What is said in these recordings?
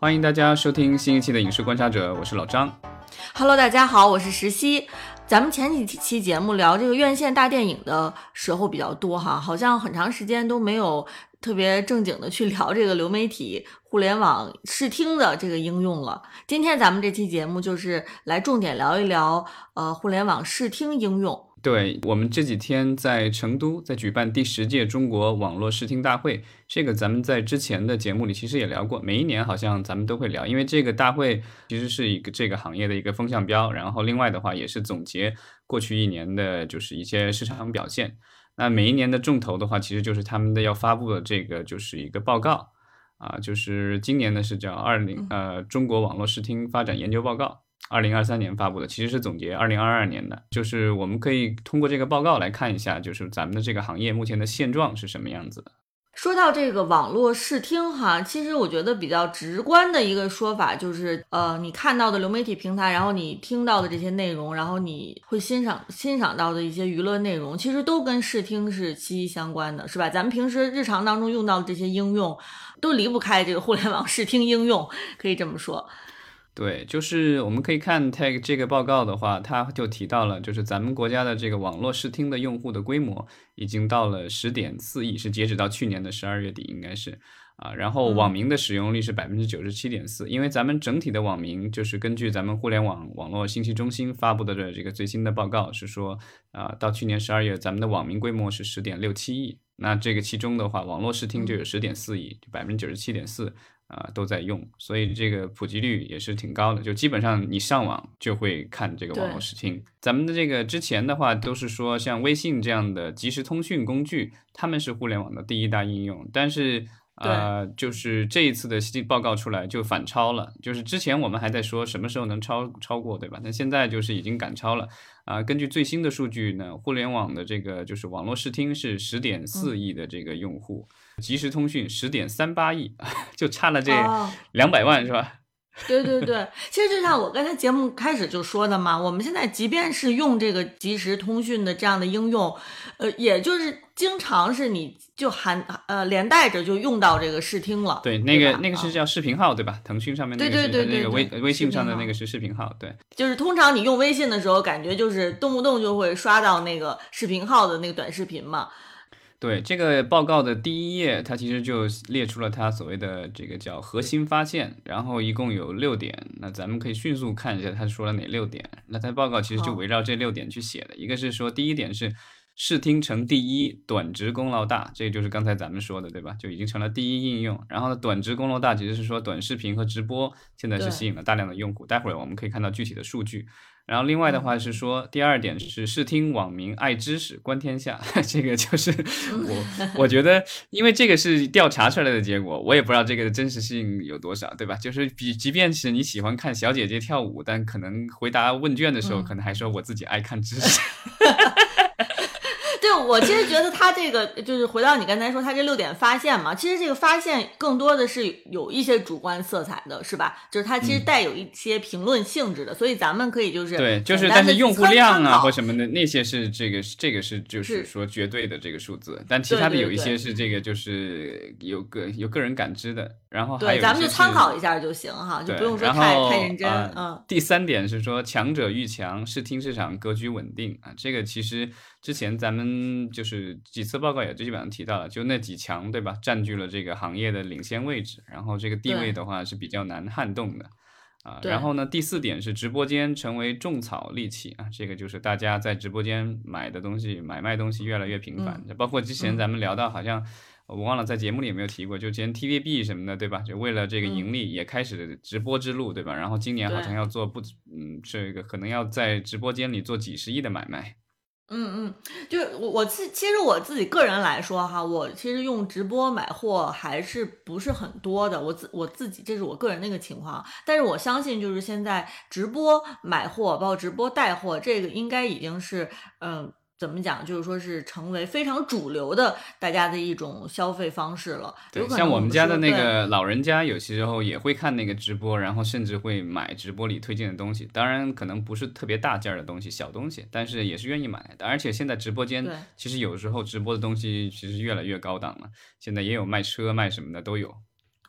欢迎大家收听新一期的《影视观察者》，我是老张。Hello，大家好，我是石溪。咱们前几期节目聊这个院线大电影的时候比较多哈，好像很长时间都没有特别正经的去聊这个流媒体、互联网视听的这个应用了。今天咱们这期节目就是来重点聊一聊呃互联网视听应用。对我们这几天在成都在举办第十届中国网络视听大会，这个咱们在之前的节目里其实也聊过，每一年好像咱们都会聊，因为这个大会其实是一个这个行业的一个风向标，然后另外的话也是总结过去一年的就是一些市场表现。那每一年的重头的话，其实就是他们的要发布的这个就是一个报告啊，就是今年呢是叫二零呃中国网络视听发展研究报告。二零二三年发布的，其实是总结二零二二年的，就是我们可以通过这个报告来看一下，就是咱们的这个行业目前的现状是什么样子的。说到这个网络视听哈，其实我觉得比较直观的一个说法就是，呃，你看到的流媒体平台，然后你听到的这些内容，然后你会欣赏欣赏到的一些娱乐内容，其实都跟视听是息息相关的，是吧？咱们平时日常当中用到的这些应用，都离不开这个互联网视听应用，可以这么说。对，就是我们可以看 Tag 这个报告的话，它就提到了，就是咱们国家的这个网络视听的用户的规模已经到了十点四亿，是截止到去年的十二月底，应该是啊。然后网民的使用率是百分之九十七点四，因为咱们整体的网民就是根据咱们互联网网络信息中心发布的这个最新的报告是说，啊，到去年十二月，咱们的网民规模是十点六七亿。那这个其中的话，网络视听就有十点四亿，就百分之九十七点四。啊、呃，都在用，所以这个普及率也是挺高的。就基本上你上网就会看这个网络视听。咱们的这个之前的话都是说，像微信这样的即时通讯工具，他们是互联网的第一大应用。但是呃，就是这一次的报告出来就反超了。就是之前我们还在说什么时候能超超过，对吧？那现在就是已经赶超了。啊、呃，根据最新的数据呢，互联网的这个就是网络视听是十点四亿的这个用户。嗯即时通讯十点三八亿，就差了这两百万、哦、是吧？对对对，其实就像我刚才节目开始就说的嘛，我们现在即便是用这个即时通讯的这样的应用，呃，也就是经常是你就含呃连带着就用到这个视听了。对，那个那个是叫视频号，对吧？腾讯上面那个是对对对对那个微微信上的那个是视频号，对。就是通常你用微信的时候，感觉就是动不动就会刷到那个视频号的那个短视频嘛。对这个报告的第一页，它其实就列出了它所谓的这个叫核心发现，然后一共有六点。那咱们可以迅速看一下它说了哪六点。那它报告其实就围绕这六点去写的。一个是说，第一点是视听成第一，短直功劳大，这就是刚才咱们说的，对吧？就已经成了第一应用。然后呢，短直功劳大，其实是说短视频和直播现在是吸引了大量的用户。待会儿我们可以看到具体的数据。然后另外的话是说，第二点是视听网民爱知识观天下，这个就是我我觉得，因为这个是调查出来的结果，我也不知道这个的真实性有多少，对吧？就是比即便是你喜欢看小姐姐跳舞，但可能回答问卷的时候，嗯可能还说我自己爱看知识。对，我其实觉得他这个就是回到你刚才说他这六点发现嘛，其实这个发现更多的是有一些主观色彩的，是吧？就是它其实带有一些评论性质的，所以咱们可以就是嗯对，就是但是用户量啊或什么的那些是这个这个是就是是说绝对的这个数字，但其他的有一些是这个就是有个有个人感知的，然后还有对，咱们就参考一下就行哈，就，不用说太太认真，呃嗯。第三点是说强者愈强，视听市场格局稳定啊，这个其实之前咱们就是几次报告也基本上提到了，就那几强对吧，占据了这个行业的领先位置，然后这个地位的话是比较难撼动的。啊，然后呢，第四点是直播间成为种草利器啊，这个就是大家在直播间买的东西、买卖东西越来越频繁，包括之前嗯咱们聊到，好像我忘了在节目里有没有提过，就之前 TVB 什么的，对吧？就为了这个嗯盈利，也开始直播之路，对吧？然后今年好像要做不止，嗯，这个可能要在直播间里做几十亿的买卖。嗯嗯，就是我我自其实我自己个人来说哈，我其实用直播买货还是不是很多的，我自我自己这是我个人那个情况，但是我相信就是现在直播买货，包括直播带货，这个应该已经是嗯。怎么讲？就是说是成为非常主流的大家的一种消费方式了。有对，像我们家的那个老人家，有些时候也会看那个直播，然后甚至会买直播里推荐的东西。当然，可能不是特别大件儿的东西，小东西，但是也是愿意买的。而且现在直播间其实有时候直播的东西其实越来越高档了，现在也有卖车卖什么的都有。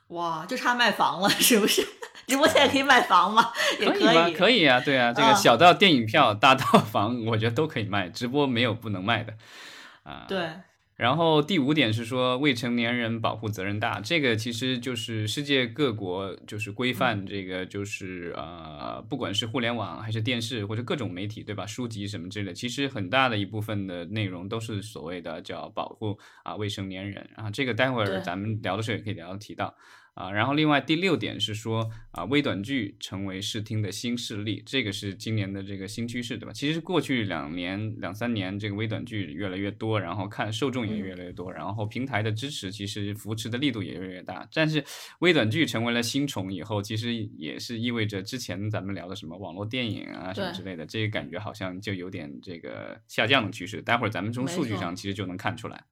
哇，就差卖房了，是不是？直播现在可以卖房吗？也可以吗？可以啊，对啊，这个小到电影票，大到房，我觉得都可以卖。直播没有不能卖的，啊。对。然后第五点是说未成年人保护责任大，这个其实就是世界各国就是规范这个就是呃，不管是互联网还是电视或者各种媒体，对吧？书籍什么之类的，其实很大的一部分的内容都是所谓的叫保护啊未成年人啊，这个待会儿咱们聊的时候也可以聊提到。啊，然后另外第六点是说啊，微短剧成为视听的新势力，这个是今年的这个新趋势，对吧？其实过去两年、两三年，这个微短剧越来越多，然后看受众也越来越多，然后平台的支持其实扶持的力度也越来越大。但是微短剧成为了新宠以后，其实也是意味着之前咱们聊的什么网络电影啊什么之类的，这个感觉好像就有点这个下降的趋势。待会儿咱们从数据上其实就能看出来。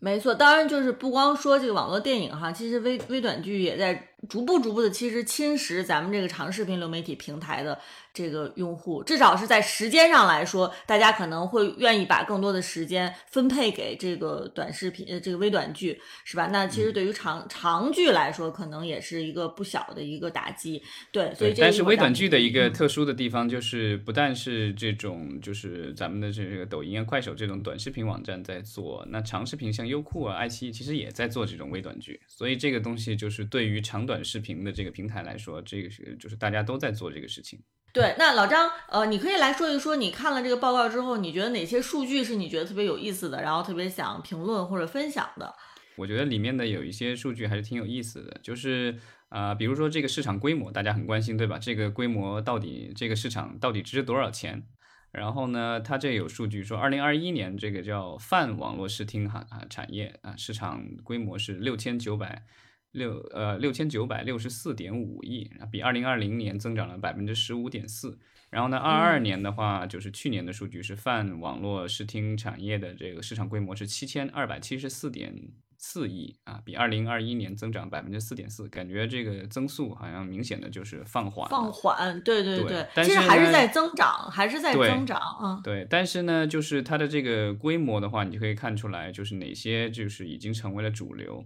没错，当然就是不光说这个网络电影哈，其实微微短剧也在逐步逐步的其实侵蚀咱们这个长视频流媒体平台的。这个用户至少是在时间上来说，大家可能会愿意把更多的时间分配给这个短视频，呃，这个微短剧，是吧？那其实对于长长剧来说，可能也是一个不小的一个打击。对，所以但是微短剧的一个特殊的地方就是，不但是这种，就是咱们的这个抖音啊、快手这种短视频网站在做，那长视频像优酷啊、爱奇艺其实也在做这种微短剧。所以这个东西就是对于长短视频的这个平台来说，这个是就是大家都在做这个事情。对，那老张，呃，你可以来说一说，你看了这个报告之后，你觉得哪些数据是你觉得特别有意思的，然后特别想评论或者分享的？我觉得里面的有一些数据还是挺有意思的，就是啊，比如说这个市场规模，大家很关心，对吧？这个规模到底这个市场到底值多少钱？然后呢，它这有数据说，二零二一年这个叫泛网络视听哈啊产业啊市场规模是六千九百。六呃六千九百六十四点五亿，比二零二零年增长了百分之十五点四。然后呢，二二年的话，就是去年的数据是泛网络视听产业的这个市场规模是七千二百七十四点四亿啊，比二零二一年增长百分之四点四。感觉这个增速好像明显的就是放缓。放缓，对对对，其实还是在增长，还是在增长啊。对，但是呢，就是它的这个规模的话，你就可以看出来，就是哪些就是已经成为了主流。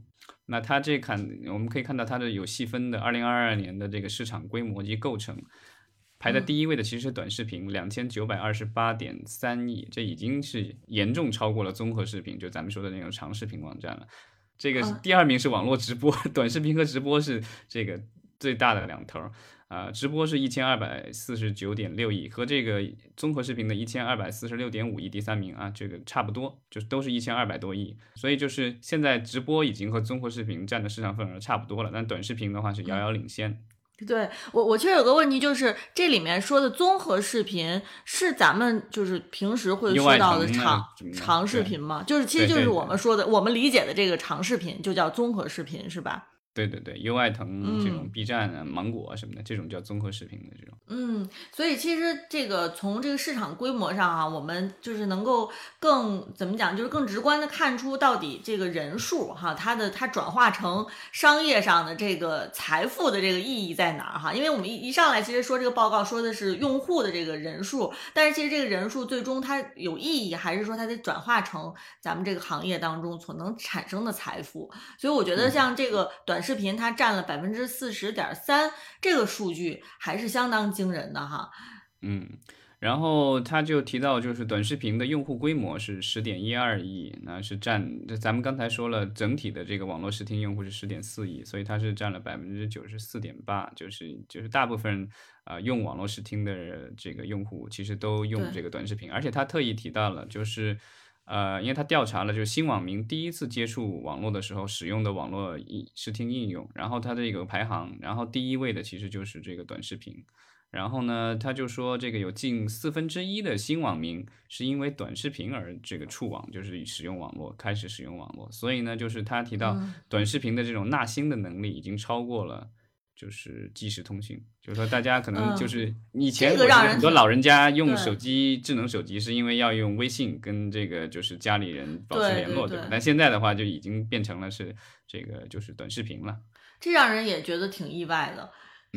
那它这看，我们可以看到它的有细分的，二零二二年的这个市场规模及构成，排在第一位的其实是短视频，两千九百二十八点三亿，这已经是严重超过了综合视频，就咱们说的那种长视频网站了。这个第二名是网络直播，短视频和直播是这个最大的两头。啊，直播是一千二百四十九点六亿，和这个综合视频的一千二百四十六点五亿第三名啊，这个差不多，就是都是一千二百多亿。所以就是现在直播已经和综合视频占的市场份额差不多了，但短视频的话是遥遥领先。对我，我确实有个问题，就是这里面说的综合视频是咱们就是平时会说到的长长视频吗？就是其实就是我们说的，我们理解的这个长视频就叫综合视频，是吧？对对对，优爱腾这种 B 站啊、芒果啊什么的，这种叫综合视频的这种。嗯，所以其实这个从这个市场规模上啊，我们就是能够更怎么讲，就是更直观的看出到底这个人数哈，它的它转化成商业上的这个财富的这个意义在哪儿哈？因为我们一一上来其实说这个报告说的是用户的这个人数，但是其实这个人数最终它有意义，还是说它得转化成咱们这个行业当中所能产生的财富？所以我觉得像这个短。视频它占了百分之四十点三，这个数据还是相当惊人的哈。嗯，然后他就提到，就是短视频的用户规模是十点一二亿，那是占，咱们刚才说了，整体的这个网络视听用户是十点四亿，所以它是占了百分之九十四点八，就是就是大部分啊用网络视听的这个用户其实都用这个短视频，而且他特意提到了，就是。呃，因为他调查了，就是新网民第一次接触网络的时候使用的网络应视听应用，然后它的一个排行，然后第一位的其实就是这个短视频，然后呢，他就说这个有近四分之一的新网民是因为短视频而这个触网，就是使用网络，开始使用网络，所以呢，就是他提到短视频的这种纳新的能力已经超过了。就是即时通讯，就是说大家可能就是以前很多老人家用手机智能手机是因为要用微信跟这个就是家里人保持联络，对吧？但现在的话就已经变成了是这个就是短视频了，这让人也觉得挺意外的。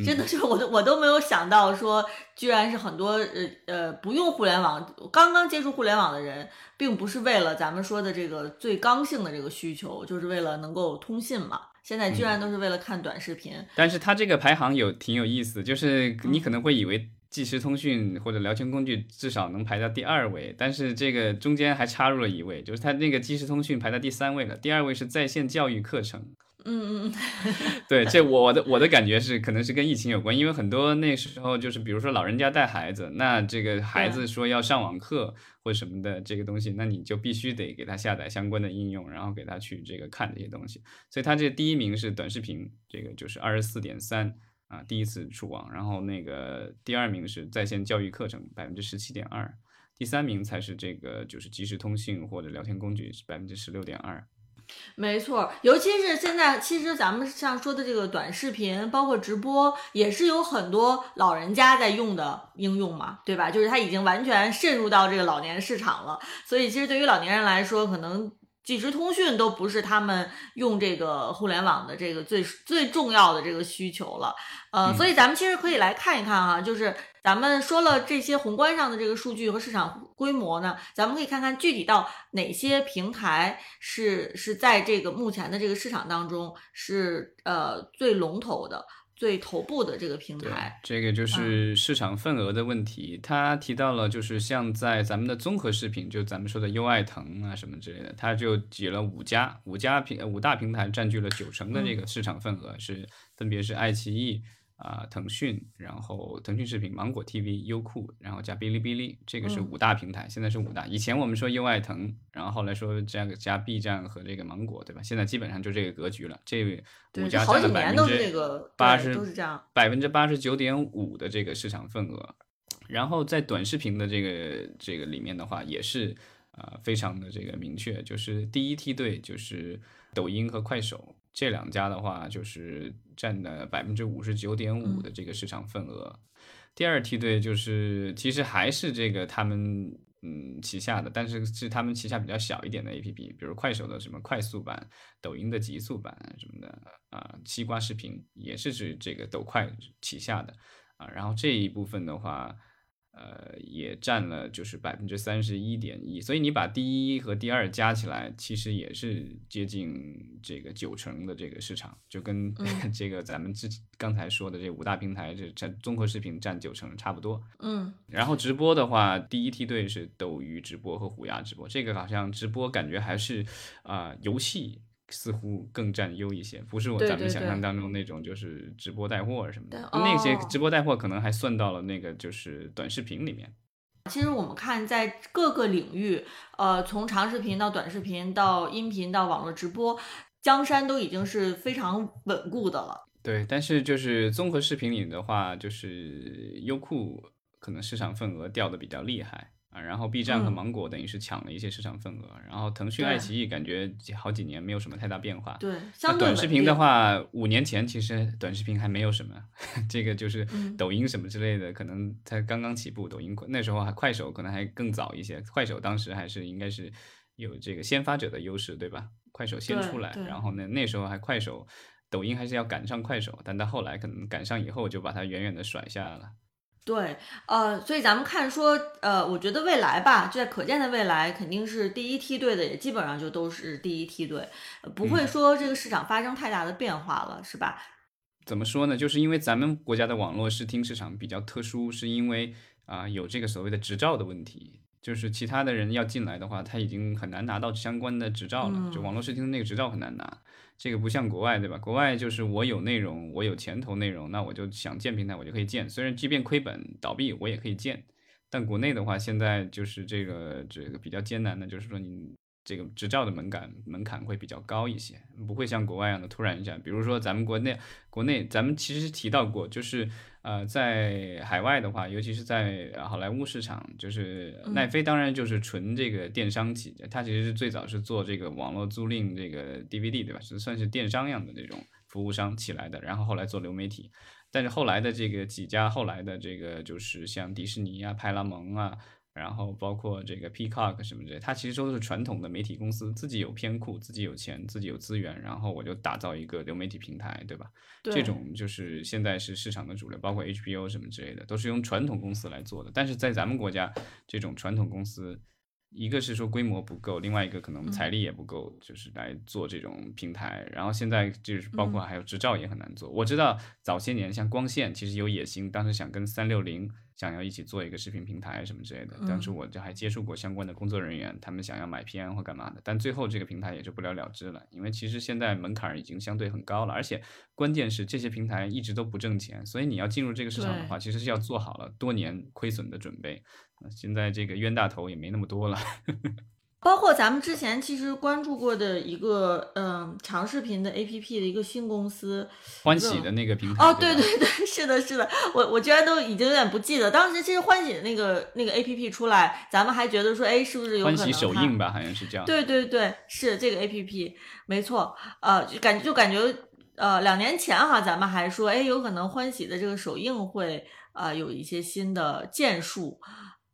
真的就是我都我都没有想到说，居然是很多呃呃不用互联网，刚刚接触互联网的人，并不是为了咱们说的这个最刚性的这个需求，就是为了能够通信嘛。现在居然都是为了看短视频。但是它这个排行有挺有意思，就是你可能会以为。即时通讯或者聊天工具至少能排到第二位，但是这个中间还插入了一位，就是它那个即时通讯排在第三位了，第二位是在线教育课程。嗯嗯，对，这我的我的感觉是可能是跟疫情有关，因为很多那时候就是比如说老人家带孩子，那这个孩子说要上网课或什么的这个东西，那你就必须得给他下载相关的应用，然后给他去这个看这些东西，所以他这第一名是短视频，这个就是二十四点三。啊，第一次触网，然后那个第二名是在线教育课程，百分之十七点二，第三名才是这个就是即时通信或者聊天工具，是百分之十六点二。没错，尤其是现在，其实咱们像说的这个短视频，包括直播，也是有很多老人家在用的应用嘛，对吧？就是它已经完全渗入到这个老年市场了，所以其实对于老年人来说，可能。即时通讯都不是他们用这个互联网的这个最最重要的这个需求了，呃，所以咱们其实可以来看一看哈，就是咱们说了这些宏观上的这个数据和市场规模呢，咱们可以看看具体到哪些平台是是在这个目前的这个市场当中是呃最龙头的。最头部的这个平台，这个就是市场份额的问题。他提到了，就是像在咱们的综合视频，就咱们说的优爱腾啊什么之类的，他就挤了五家，五家平五大平台占据了九成的这个市场份额，是分别是爱奇艺。啊，腾讯，然后腾讯视频、芒果 TV、优酷，然后加哔哩哔哩，这个是五大平台，现在是五大。以前我们说优爱腾，然后后来说加个加 B 站和这个芒果，对吧？现在基本上就这个格局了。这五家占了百分之八十，百分之八十九点五的这个市场份额。然后在短视频的这个这个里面的话，也是啊，非常的这个明确，就是第一梯队就是抖音和快手。这两家的话，就是占的百分之五十九点五的这个市场份额。第二梯队就是其实还是这个他们嗯旗下的，但是是他们旗下比较小一点的 A P P，比如快手的什么快速版、抖音的极速版什么的啊，西瓜视频也是指这个抖快旗下的啊。然后这一部分的话。呃，也占了就是百分之三十一点一，所以你把第一和第二加起来，其实也是接近这个九成的这个市场，就跟 这个咱们之刚才说的这五大平台这占综合视频占九成差不多。嗯，然后直播的话，第一梯队是斗鱼直播和虎牙直播，这个好像直播感觉还是啊游戏。似乎更占优一些，不是我咱们想象当中那种就是直播带货什么的，那些直播带货可能还算到了那个就是短视频里面。其实我们看在各个领域，呃，从长视频到短视频到音频到网络直播，江山都已经是非常稳固的了。对，但是就是综合视频里的话，就是优酷可能市场份额掉的比较厉害。然后 B 站和芒果等于是抢了一些市场份额，然后腾讯、爱奇艺感觉好几年没有什么太大变化。对，那短视频的话，五年前其实短视频还没有什么，这个就是抖音什么之类的，可能才刚刚起步。抖音那时候还快手可能还更早一些，快手当时还是应该是有这个先发者的优势，对吧？快手先出来，然后呢那时候还快手，抖音还是要赶上快手，但到后来可能赶上以后就把它远远的甩下了。对，呃，所以咱们看说，呃，我觉得未来吧，就在可见的未来，肯定是第一梯队的也基本上就都是第一梯队，不会说这个市场发生太大的变化了，是吧？怎么说呢？就是因为咱们国家的网络视听市场比较特殊，是因为啊有这个所谓的执照的问题，就是其他的人要进来的话，他已经很难拿到相关的执照了，就网络视听的那个执照很难拿。这个不像国外，对吧？国外就是我有内容，我有前头内容，那我就想建平台，我就可以建。虽然即便亏本倒闭，我也可以建。但国内的话，现在就是这个这个比较艰难的，就是说你。这个执照的门槛门槛会比较高一些，不会像国外一样的突然一下。比如说咱们国内，国内咱们其实提到过，就是呃，在海外的话，尤其是在好莱坞市场，就是奈飞当然就是纯这个电商企业，它其实是最早是做这个网络租赁这个 DVD 对吧？是算是电商样的这种服务商起来的，然后后来做流媒体。但是后来的这个几家后来的这个就是像迪士尼啊、派拉蒙啊。然后包括这个 Peacock 什么之类，它其实都是传统的媒体公司，自己有片库，自己有钱，自己有资源，然后我就打造一个流媒体平台，对吧？对这种就是现在是市场的主流，包括 HBO 什么之类的，都是用传统公司来做的。但是在咱们国家，这种传统公司，一个是说规模不够，另外一个可能财力也不够，就是来做这种平台。然后现在就是包括还有执照也很难做。我知道早些年像光线其实有野心，当时想跟三六零想要一起做一个视频平台什么之类的。当时我就还接触过相关的工作人员，他们想要买片或干嘛的，但最后这个平台也就不了了之了，因为其实现在门槛儿已经相对很高了，而且关键是这些平台一直都不挣钱，所以你要进入这个市场的话，其实是要做好了多年亏损的准备。呃现在这个冤大头也没那么多了。包括咱们之前其实关注过的一个嗯长视频的 APP 的一个新公司，欢喜的那个平台哦，对对对对，是的，是的，我我居然都已经有点不记得，当时其实欢喜的那个那个 A P P 出来，咱们还觉得说，哎，是不是有可能欢喜首映吧，好像是这样。对对对，是这个 A P P，没错，呃，就感就感觉呃两年前哈，咱们还说，哎，有可能欢喜的这个首映会呃有一些新的建树，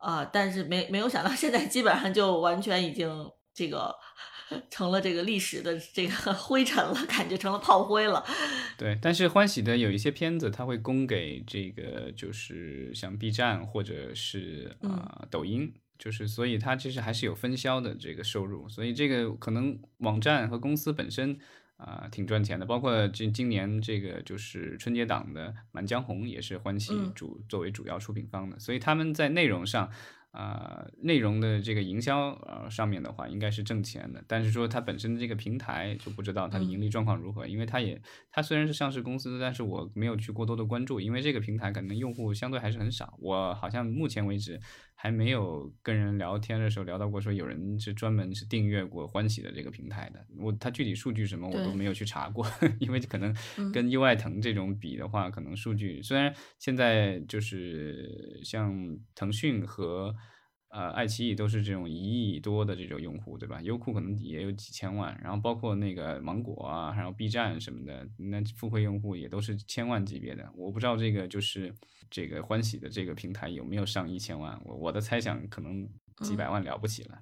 呃，但是没没有想到现在基本上就完全已经这个 成了这个历史的这个 灰尘了，感觉成了炮灰了。对，但是欢喜的有一些片子，它会供给这个，就是像 B 站或者是嗯啊、呃抖音，就是所以它其实还是有分销的这个收入，所以这个可能网站和公司本身啊、挺赚钱的，包括今今年这个就是春节档的《满江红》也是欢喜嗯。主、作为主要出品方的，所以他们在内容上。啊、内容的这个营销呃上面的话，应该是挣钱的，但是说它本身的这个平台就不知道它的嗯。盈利状况如何，因为它也它虽然是上市公司，但是我没有去过多的关注，因为这个平台可能用户相对还是很少，我好像目前为止还没有跟人聊天的时候聊到过说有人是专门是订阅过欢喜的这个平台的，我他具体数据什么我都没有去查过，因为可能嗯。跟优爱腾这种比的话，可能数据虽然现在就是像腾讯和呃，爱奇艺都是这种一亿多的这种用户，对吧？优酷可能也有几千万，然后包括那个芒果啊，还有 B 站什么的，那付费用户也都是千万级别的。我不知道这个就是这个欢喜的这个平台有没有上一千万，我我的猜想可能几百万了不起了。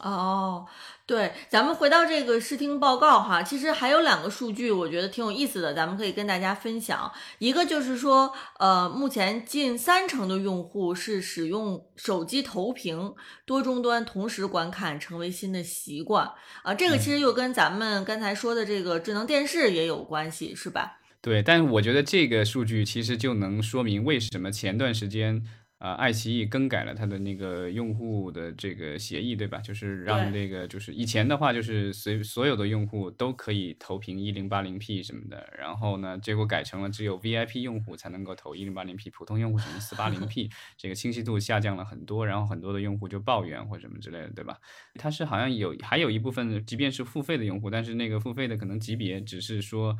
哦，对，咱们回到这个视听报告哈，其实还有两个数据，我觉得挺有意思的，咱们可以跟大家分享。一个就是说，呃，目前近三成的用户是使用手机投屏多终端同时观看，成为新的习惯啊、这个其实又跟咱们刚才说的这个智能电视也有关系，是吧？对，但是我觉得这个数据其实就能说明为什么前段时间啊、爱奇艺更改了它的那个用户的这个协议，对吧？就是让对这个就是以前的话就是随所有的用户都可以投屏一零八零 P 什么的，然后呢，结果改成了只有 VIP 用户才能够投一零八零 P，普通用户只能四八零 P，这个清晰度下降了很多，然后很多的用户就抱怨或什么之类的，对吧？它是好像有还有一部分，即便是付费的用户，但是那个付费的可能级别只是说。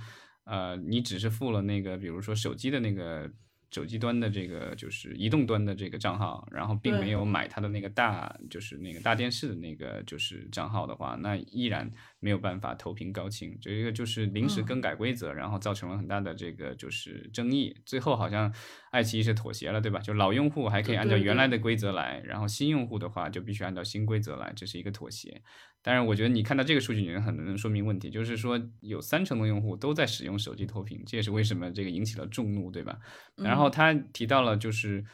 呃，你只是付了那个，比如说手机的那个手机端的这个就是移动端的这个账号，然后并没有买它的那个大就是那个大电视的那个就是账号的话，那依然没有办法投屏高清。这个就是临时嗯更改规则，然后造成了很大的这个就是争议。最后好像爱奇艺是妥协了，对吧？就老用户还可以按照原来的规则来，然后新用户的话就必须按照新规则来，这是一个妥协。当然，我觉得你看到这个数据，你很能说明问题，就是说有三成的用户都在使用手机投屏，这也是为什么这个引起了众怒，对吧？然后他提到了就是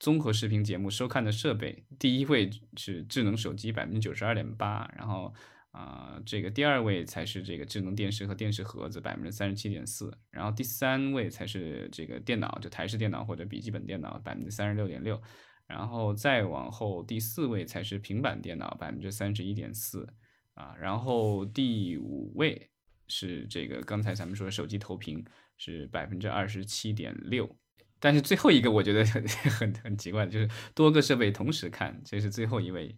综合视频节目收看的设备，第一位是智能手机百分之九十二点八，然后啊、这个第二位才是这个智能电视和电视盒子百分之三十七点四，然后第三位才是这个电脑，就台式电脑或者笔记本电脑百分之三十六点六。然后再往后第四位才是平板电脑，百分之三十一点四啊，然后第五位是这个刚才咱们说手机投屏是百分之二十七点六，但是最后一个我觉得 很很奇怪的就是多个设备同时看，这是最后一位。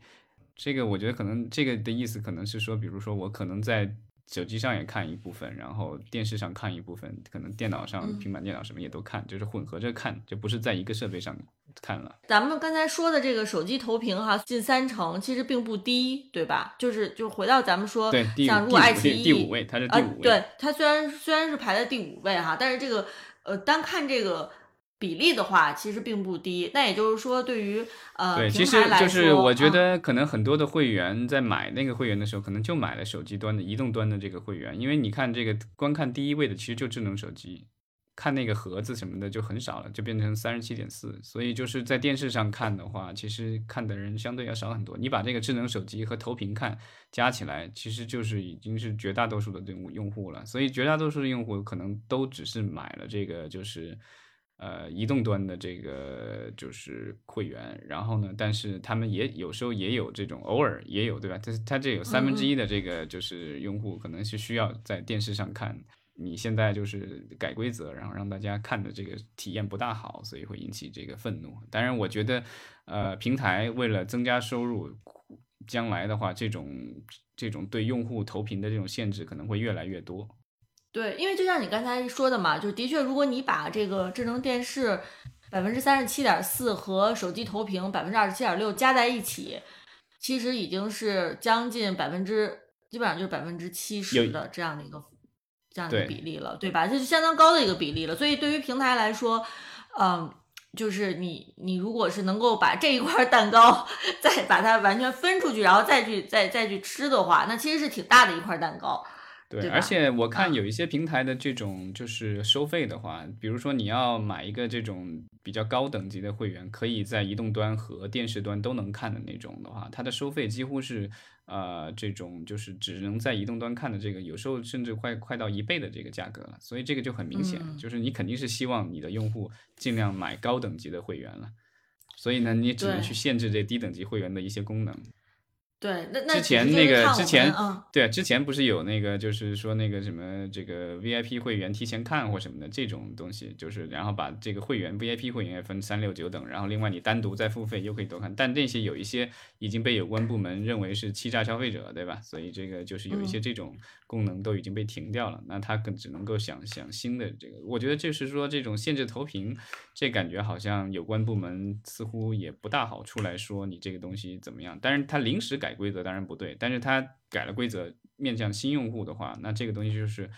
这个我觉得可能这个的意思可能是说，比如说我可能在手机上也看一部分，然后电视上看一部分，可能电脑上、嗯平板电脑什么也都看，就是混合着看，就不是在一个设备上看了。咱们刚才说的这个手机投屏哈，近三成，其实并不低，对吧？就是就回到咱们说，对，第像如果爱奇艺第五位，它是第啊五位。，对，它虽然虽然是排在第五位哈，但是这个呃，单看这个比例的话，其实并不低。那也就是说，对于呃对，其实就是我觉嗯得可能很多的会员在买那个会员的时候，可能就买了手机端的、移动端的这个会员，因为你看这个观看第一位的其实就智能手机，看那个盒子什么的就很少了，就变成三十七点四，所以就是在电视上看的话，其实看的人相对要少很多。你把这个智能手机和投屏看加起来，其实就是已经是绝大多数的用用户了，所以绝大多数的用户可能都只是买了这个就是。呃，移动端的这个就是会员，然后呢，但是他们也有时候也有这种，偶尔也有，对吧？但是它这有三分之一的这个就是用户可能是需要在电视上看，你现在就是改规则，然后让大家看的这个体验不大好，所以会引起这个愤怒。当然，我觉得，呃，平台为了增加收入，将来的话，这种这种对用户投屏的这种限制可能会越来越多。对，因为就像你刚才说的嘛，就的确，如果你把这个智能电视百分之三十七点四和手机投屏百分之二十七点六加在一起，其实已经是将近百分之，基本上就是百分之七十的这样的一个这样的比例了，对吧？这是相当高的一个比例了。所以对于平台来说，嗯。就是你，你如果是能够把这一块蛋糕再把它完全分出去，然后再去再再去吃的话，那其实是挺大的一块蛋糕。对，对而且我看？嗯有一些平台的这种就是收费的话，比如说你要买一个这种比较高等级的会员，可以在移动端和电视端都能看的那种的话，它的收费几乎是呃这种就是只能在移动端看的这个，有时候甚至快快到一倍的这个价格了，所以这个就很明显，嗯。就是你肯定是希望你的用户尽量买高等级的会员了，所以呢，你只能去限制这低等级会员的一些功能。对，那那之前那个之前对，之前不是有那个，就是说那个什么这个 VIP 会员提前看或什么的这种东西，就是然后把这个会员 VIP 会员也分三六九等，然后另外你单独再付费又可以多看，但那些有一些已经被有关部门认为是欺诈消费者，对吧？所以这个就是有一些嗯。这种功能都已经被停掉了，那他更只能够想想新的这个，我觉得就是说这种限制投屏，这感觉好像有关部门似乎也不大好出来说你这个东西怎么样，但是他临时改改规则当然不对，但是他改了规则面向新用户的话，那这个东西就是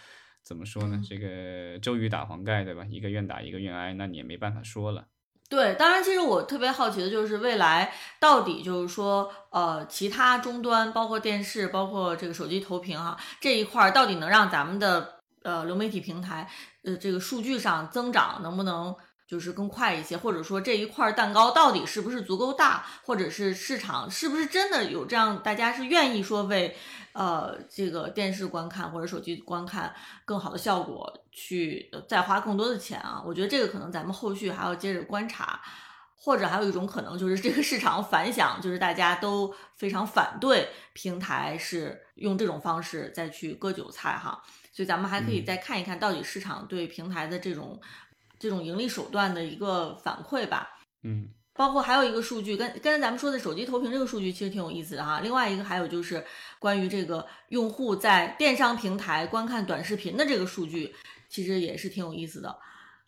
怎么说呢？这个周瑜打黄盖对吧？一个愿打一个愿挨，那你也没办法说了。对，当然，其实我特别好奇的就是未来到底就是说，呃，其他终端，包括电视，包括这个手机投屏哈这一块，到底能让咱们的呃流媒体平台呃这个数据上增长能不能就是更快一些，或者说这一块儿蛋糕到底是不是足够大，或者是市场是不是真的有这样大家是愿意说为呃这个电视观看或者手机观看更好的效果去呃再花更多的钱啊？我觉得这个可能咱们后续还要接着观察。或者还有一种可能就是这个市场反响，就是大家都非常反对平台是用这种方式再去割韭菜哈，所以咱们还可以嗯再看一看到底市场对平台的这种这种盈利手段的一个反馈吧。嗯，包括还有一个数据，跟刚才咱们说的手机投屏这个数据其实挺有意思的哈。另外一个还有就是关于这个用户在电商平台观看短视频的这个数据，其实也是挺有意思的。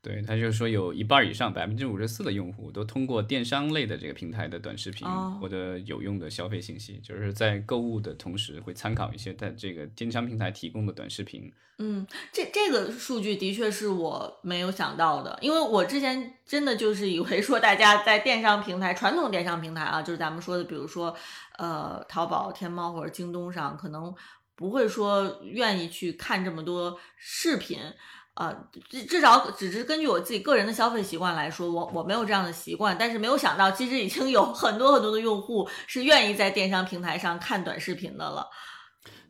对，他就是说有一半儿以上，百分之五十四的用户都通过电商类的这个平台的短视频哦获得有用的消费信息，就是在购物的同时会参考一些在这个电商平台提供的短视频。嗯，这这个数据的确是我没有想到的，因为我之前真的就是以为说大家在电商平台、传统电商平台啊，就是咱们说的，比如说呃淘宝、天猫或者京东上，可能不会说愿意去看这么多视频。呃，至至少只是根据我自己个人的消费习惯来说，我我没有这样的习惯，但是没有想到，其实已经有很多很多的用户是愿意在电商平台上看短视频的了。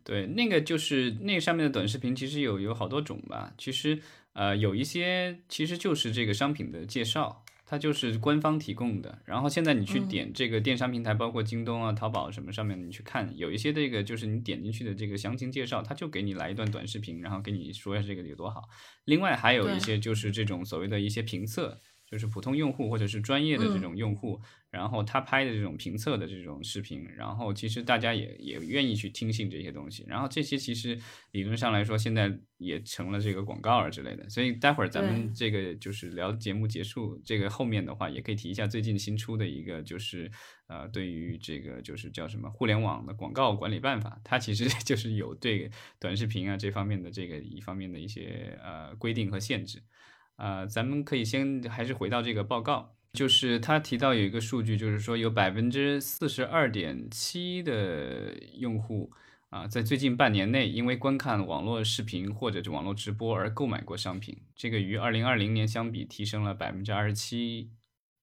对，那个就是那上面的短视频，其实有有好多种吧。其实呃，有一些其实就是这个商品的介绍，它就是官方提供的。然后现在你去嗯点这个电商平台，包括京东啊、淘宝什么上面，你去看，有一些这个就是你点进去的这个详情介绍，它就给你来一段短视频，然后给你说一下这个有多好。另外还有一些就是这种所谓的一些评测。就是普通用户或者是专业的这嗯种用户，然后他拍的这种评测的这种视频，然后其实大家也也愿意去听信这些东西，然后这些其实理论上来说，现在也成了这个广告啊之类的。所以待会儿咱们这个就是聊节目结束，这个后面的话也可以提一下最近新出的一个就是呃，对于这个就是叫什么互联网的广告管理办法，它其实 就是有对短视频啊这方面的这个一方面的一些呃规定和限制。呃，咱们可以先还是回到这个报告，就是他提到有一个数据，就是说有百分之四十二点七的用户啊，在最近半年内因为观看网络视频或者是网络直播而购买过商品，这个与二零二零年相比提升了百分之二十七，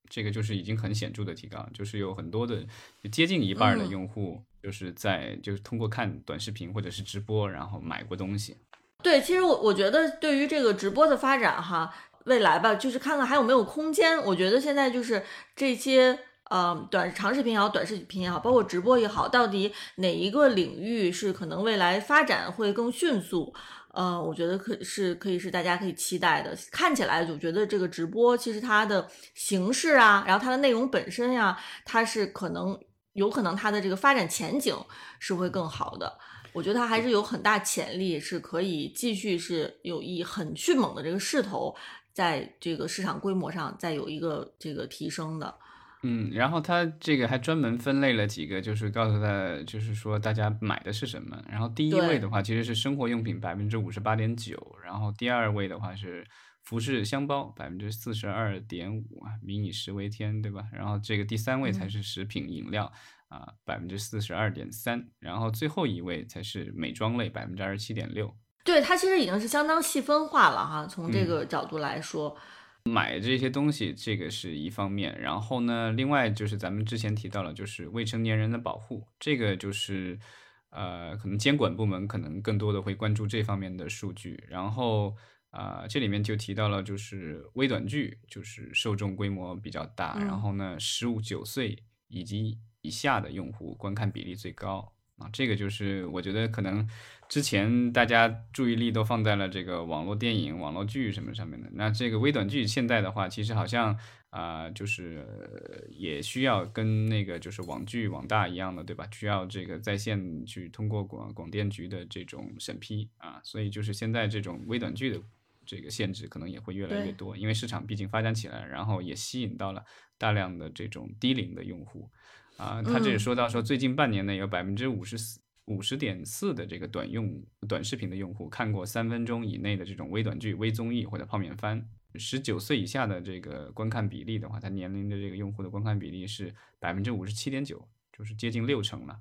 这个就是已经很显著的提高，就是有很多的接近一半的用户就是在就是通过看短视频或者是直播，然后买过东西。对，其实我我觉得对于这个直播的发展哈，未来吧，就是看看还有没有空间。我觉得现在就是这些呃短长视频也好，短视频也好，包括直播也好，到底哪一个领域是可能未来发展会更迅速？呃，我觉得可是可以是大家可以期待的。看起来我觉得这个直播其实它的形式啊，然后它的内容本身呀，它是可能有可能它的这个发展前景是会更好的。我觉得它还是有很大潜力，是可以继续是有一很迅猛的这个势头，在这个市场规模上再有一个这个提升的。嗯，然后它这个还专门分类了几个，就是告诉他，就是说大家买的是什么。然后第一位的话其实是生活用品百分之五十八点九，然后第二位的话是服饰箱包百分之四十二点五啊，民以食为天，对吧？然后这个第三位才是食品饮料。啊，百分之四十二点三，然后最后一位才是美妆类，百分之二十七点六。对，它其实已经是相当细分化了哈。从这个角度来说，买这些东西这个是一方面，然后呢，另外就是咱们之前提到了，就是未成年人的保护，这个就是呃，可能监管部门可能更多的会关注这方面的数据。然后啊，这里面就提到了，就是微短剧，就是受众规模比较大，然后呢，十五九岁以及以下的用户观看比例最高啊，这个就是我觉得可能之前大家注意力都放在了这个网络电影、网络剧什么上面的。那这个微短剧现在的话，其实好像啊，就是也需要跟那个就是网剧、网大一样的，对吧？需要这个在线去通过广广电局的这种审批啊，所以就是现在这种微短剧的这个限制可能也会越来越多，因为市场毕竟发展起来，然后也吸引到了大量的这种低龄的用户。啊，他这里说到说，最近半年内有百分之五十四、五十点四的这个短用短视频的用户看过三分钟以内的这种微短剧、微综艺或者泡面番。十九岁以下的这个观看比例的话，他年龄的这个用户的观看比例是百分之五十七点九，就是接近六成了。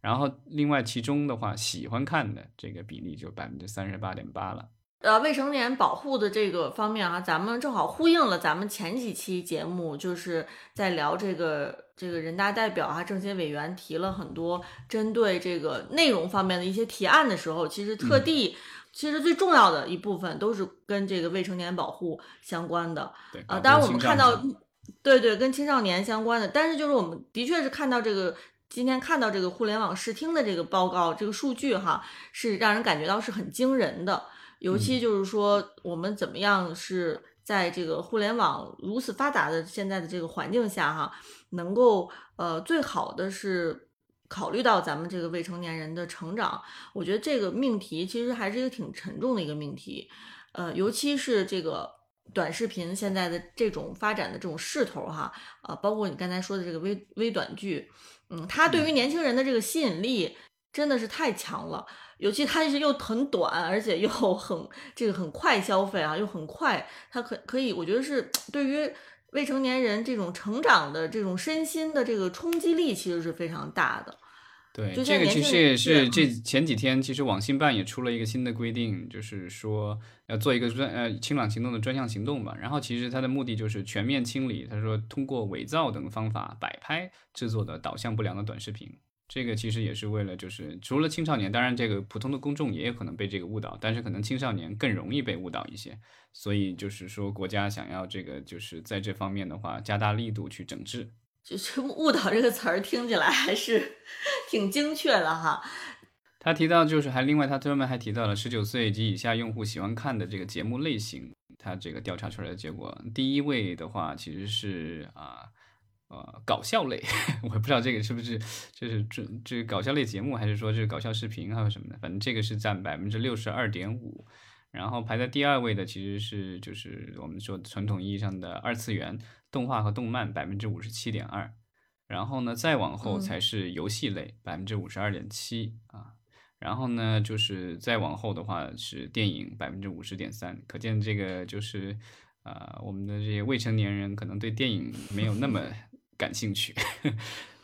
然后另外其中的话，喜欢看的这个比例就百分之三十八点八了。呃，未成年保护的这个方面啊，咱们正好呼应了咱们前几期节目，就是在聊这个这个人大代表啊、政协委员提了很多针对这个内容方面的一些提案的时候，其实特地，其实最重要的一部分都是跟这个未成年保护相关的。对，啊，当然我们看到，对对，跟青少年相关的，但是就是我们的确是看到这个今天看到这个互联网视听的这个报告，这个数据哈，是让人感觉到是很惊人的。尤其就是说，我们怎么样是在这个互联网如此发达的现在的这个环境下，哈，能够呃最好的是考虑到咱们这个未成年人的成长。我觉得这个命题其实还是一个挺沉重的一个命题，呃，尤其是这个短视频现在的这种发展的这种势头，哈，啊，包括你刚才说的这个微微短剧，嗯，它对于年轻人的这个吸引力真的是太强了。尤其它是又很短，而且又很这个很快消费啊，又很快，它可可以，我觉得是对于未成年人这种成长的这种身心的这个冲击力，其实是非常大的。对，这个其实也是这前几天，其实网信办也出了一个新的规定，就是说要做一个专呃清朗行动的专项行动吧。然后其实它的目的就是全面清理，他说通过伪造等方法摆拍制作的导向不良的短视频。这个其实也是为了，就是除了青少年，当然这个普通的公众也有可能被这个误导，但是可能青少年更容易被误导一些，所以就是说国家想要这个就是在这方面的话加大力度去整治。就是误导这个词儿听起来还是挺精确的哈。他提到就是还另外他专门还提到了十九岁及以下用户喜欢看的这个节目类型，他这个调查出来的结果，第一位的话其实是啊。呃，搞笑类，我也不知道这个是不是就是这这搞笑类节目，还是说这是搞笑视频还有什么的，反正这个是占百分之六十二点五，然后排在第二位的其实是就是我们说传统意义上的二次元动画和动漫百分之五十七点二，然后呢再往后才是游戏类百分之五十二点七啊，然后呢就是再往后的话是电影百分之五十点三，可见这个就是。呃，我们的这些未成年人可能对电影没有那么 感兴趣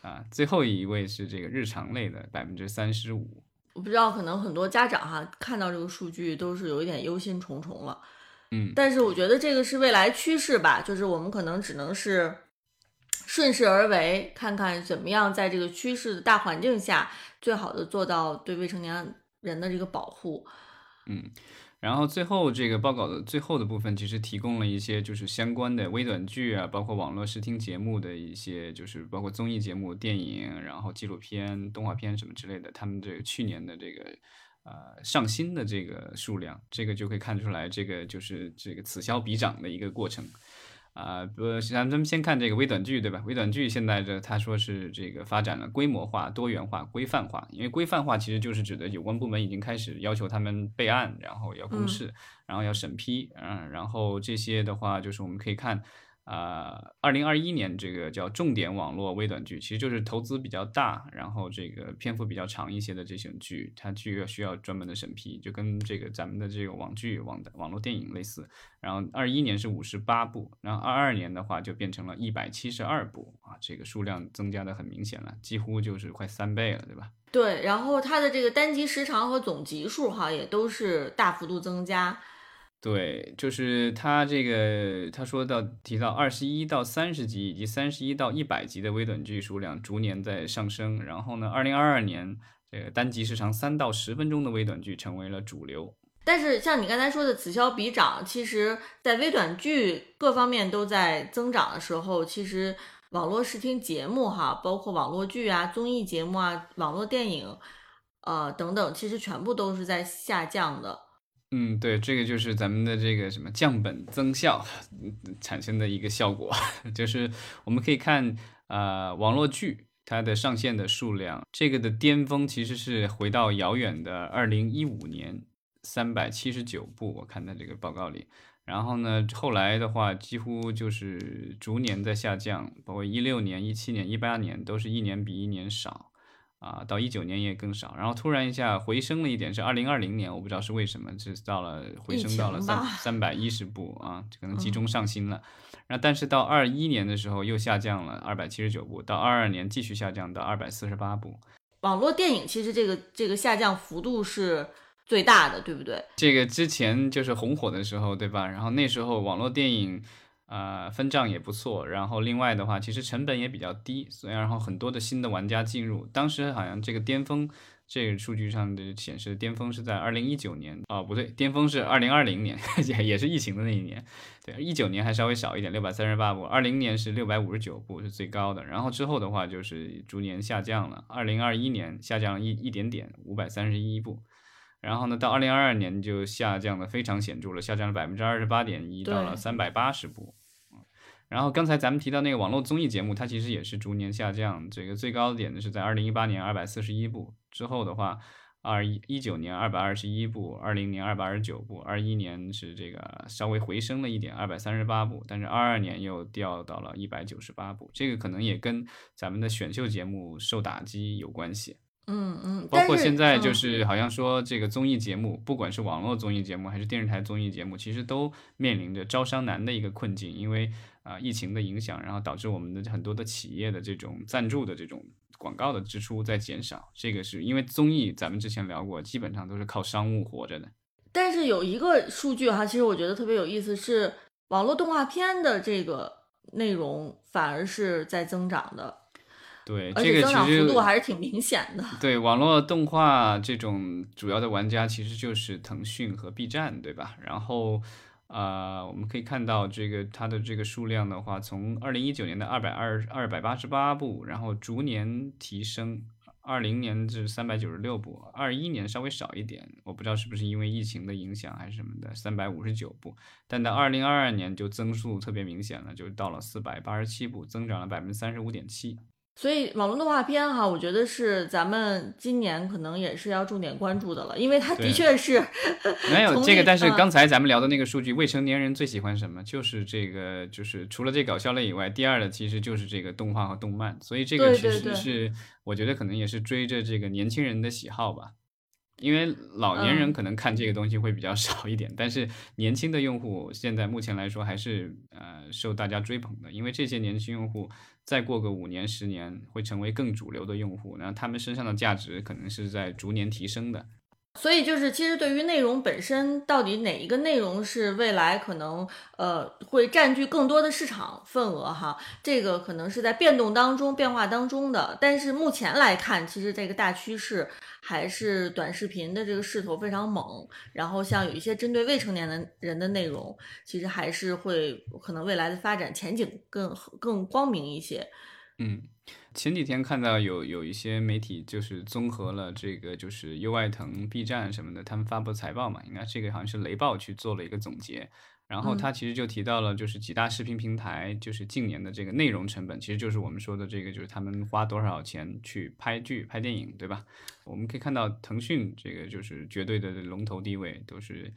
啊。最后一位是这个日常类的百分之三十五。我不知道，可能很多家长哈看到这个数据都是有一点忧心忡忡了。嗯，但是我觉得这个是未来趋势吧，就是我们可能只能是顺势而为，看看怎么样在这个趋势的大环境下，最好的做到对未成年人的这个保护。嗯。然后最后这个报告的最后的部分，其实提供了一些就是相关的微短剧啊，包括网络视听节目的一些，就是包括综艺节目、电影，然后纪录片、动画片什么之类的，他们这个去年的这个呃上新的这个数量，这个就可以看出来，这个就是这个此消彼长的一个过程。啊，不，咱们先看这个微短剧，对吧？微短剧现在这他说是这个发展了规模化、多元化、规范化。因为规范化其实就是指的有关部门已经开始要求他们备案，然后要公示，然后要审批，嗯，然后这些的话就是我们可以看。啊，二零二一年这个叫重点网络微短剧，其实就是投资比较大，然后这个篇幅比较长一些的这些剧，它具要需要专门的审批，就跟这个咱们的这个网剧、网的网络电影类似。然后二一年是五十八部，然后二二年的话就变成了一百七十二部啊，这个数量增加的很明显了，几乎就是快三倍了，对吧？对，然后它的这个单集时长和总集数哈也都是大幅度增加。对，就是他这个，他说到提到二十一到三十集以及三十一到一百集的微短剧数量逐年在上升，然后呢，二零二二年这个单集时长三到十分钟的微短剧成为了主流。但是像你刚才说的此消彼长，其实在微短剧各方面都在增长的时候，其实网络视听节目哈，包括网络剧啊、综艺节目啊、网络电影，呃等等，其实全部都是在下降的。嗯，对，这个就是咱们的这个什么降本增效产生的一个效果，就是我们可以看啊，网络剧它的上线的数量，这个的巅峰其实是回到遥远的二零一五年三百七十九部，我看在这个报告里，然后呢，后来的话几乎就是逐年在下降，包括一六年、一七年、一八年都是一年比一年少。啊，到一九年也更少，然后突然一下回升了一点，是二零二零年，我不知道是为什么，是到了回升到了三三百一十部啊，可能集中上新了。然后但是到二一年的时候又下降了二百七十九部，到二二年继续下降到二百四十八部。网络电影其实这个这个下降幅度是最大的，对不对？这个之前就是红火的时候，对吧？然后那时候网络电影。啊，分账也不错，然后另外的话，其实成本也比较低，所以然后很多的新的玩家进入，当时好像这个巅峰，这个数据上的显示巅峰是在二零一九年，哦不对，巅峰是二零二零年，也也是疫情的那一年，对，一九年还稍微少一点，六百三十八部，二零年是六百五十九部是最高的，然后之后的话就是逐年下降了，二零二一年下降了一一点点，五百三十一部，然后呢到二零二二年就下降的非常显著了，下降了百分之二十八点一，到了三百八十部。然后刚才咱们提到那个网络综艺节目，它其实也是逐年下降。这个最高的点呢是在二零一八年二百四十一部，之后的话，二一一九年二百二十一部，二零年二百二十九部，二一年是这个稍微回升了一点，二百三十八部，但是二二年又掉到了一百九十八部。这个可能也跟咱们的选秀节目受打击有关系。嗯嗯，包括现在就是好像说这个综艺节目，不管是网络综艺节目还是电视台综艺节目，其实都面临着招商难的一个困境，因为。啊，疫情的影响，然后导致我们的很多的企业的这种赞助的这种广告的支出在减少。这个是因为综艺，咱们之前聊过，基本上都是靠商务活着的。但是有一个数据哈，其实我觉得特别有意思，是网络动画片的这个内容反而是在增长的。对，这个增长幅度还是挺明显的。对，网络动画这种主要的玩家其实就是腾讯和 B 站，对吧？然后。啊，我们可以看到这个它的这个数量的话，从二零一九年的二百二二百八十八部，然后逐年提升，二零年至三百九十六部，二一年稍微少一点，我不知道是不是因为疫情的影响还是什么的，三百五十九部，但到二零二二年就增速特别明显了，就到了四百八十七部，增长了百分之三十五点七。所以网络动画片哈，我觉得是咱们今年可能也是要重点关注的了，因为它的确是没有这个。但是刚才咱们聊的那个数据，未成年人最喜欢什么？就是这个，就是除了这搞笑类以外，第二的其实就是这个动画和动漫。所以这个其实是我觉得可能也是追着这个年轻人的喜好吧。因为老年人嗯可能看这个东西会比较 少一点，但是年轻的用户现在目前来说还是呃受大家追捧的，因为这些年轻用户再过个五年十年会成为更主流的用户，然后他们身上的价值可能是在逐年提升的。所以就是，其实对于内容本身，到底哪一个内容是未来可能呃会占据更多的市场份额哈，这个可能是在变动当中、变化当中的。但是目前来看，其实这个大趋势还是短视频的这个势头非常猛。然后像有一些针对未成年的人的内容，其实还是会可能未来的发展前景更更光明一些。嗯，前几天看到有有一些媒体就是综合了这个就是优爱腾、B 站什么的，他们发布财报嘛，应该这个好像是雷暴去做了一个总结，然后他其实就提到了就是几大视频平台就是近年的这个内容成本，其实就是我们说的这个就是他们花多少钱去拍剧、拍电影，对吧？我们可以看到腾讯这个就是绝对的龙头地位都是。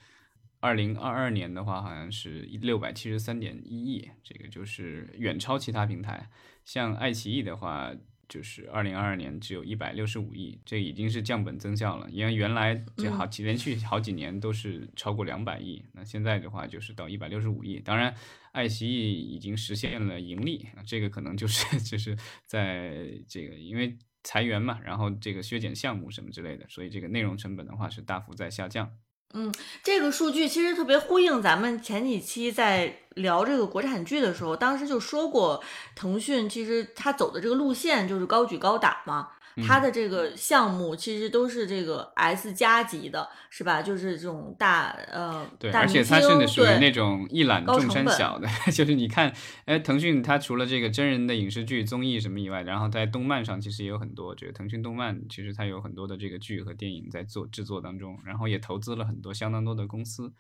二零二二年的话，好像是六百七十三点一亿，这个就是远超其他平台。像爱奇艺的话，就是二零二二年只有一百六十五亿，这已经是降本增效了。因为原来这好几连续好几年都是超过两百亿，那现在的话就是到一百六十五亿。当然，爱奇艺已经实现了盈利，这个可能就是 就是在这个因为裁员嘛，然后这个削减项目什么之类的，所以这个内容成本的话是大幅在下降。嗯，这个数据其实特别呼应咱们前几期在聊这个国产剧的时候，当时就说过，腾讯其实它走的这个路线就是高举高打嘛，它的这个项目其实都是这个 S 加级的，是吧？就是这种大呃对，而且它甚至属于那种一览众山小的，就是你看，哎，腾讯它除了这个真人的影视剧、综艺什么以外，然后在动漫上其实也有很多，这个腾讯动漫其实它有很多的这个剧和电影在做制作当中，然后也投资了很多相当多的公司。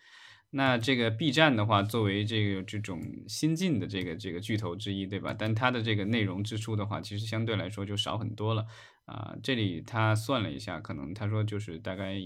那这个 B 站的话，作为这个这种新进的这个这个巨头之一，对吧？但它的这个内容支出的话，其实相对来说就少很多了啊、这里他算了一下，可能他说就是大概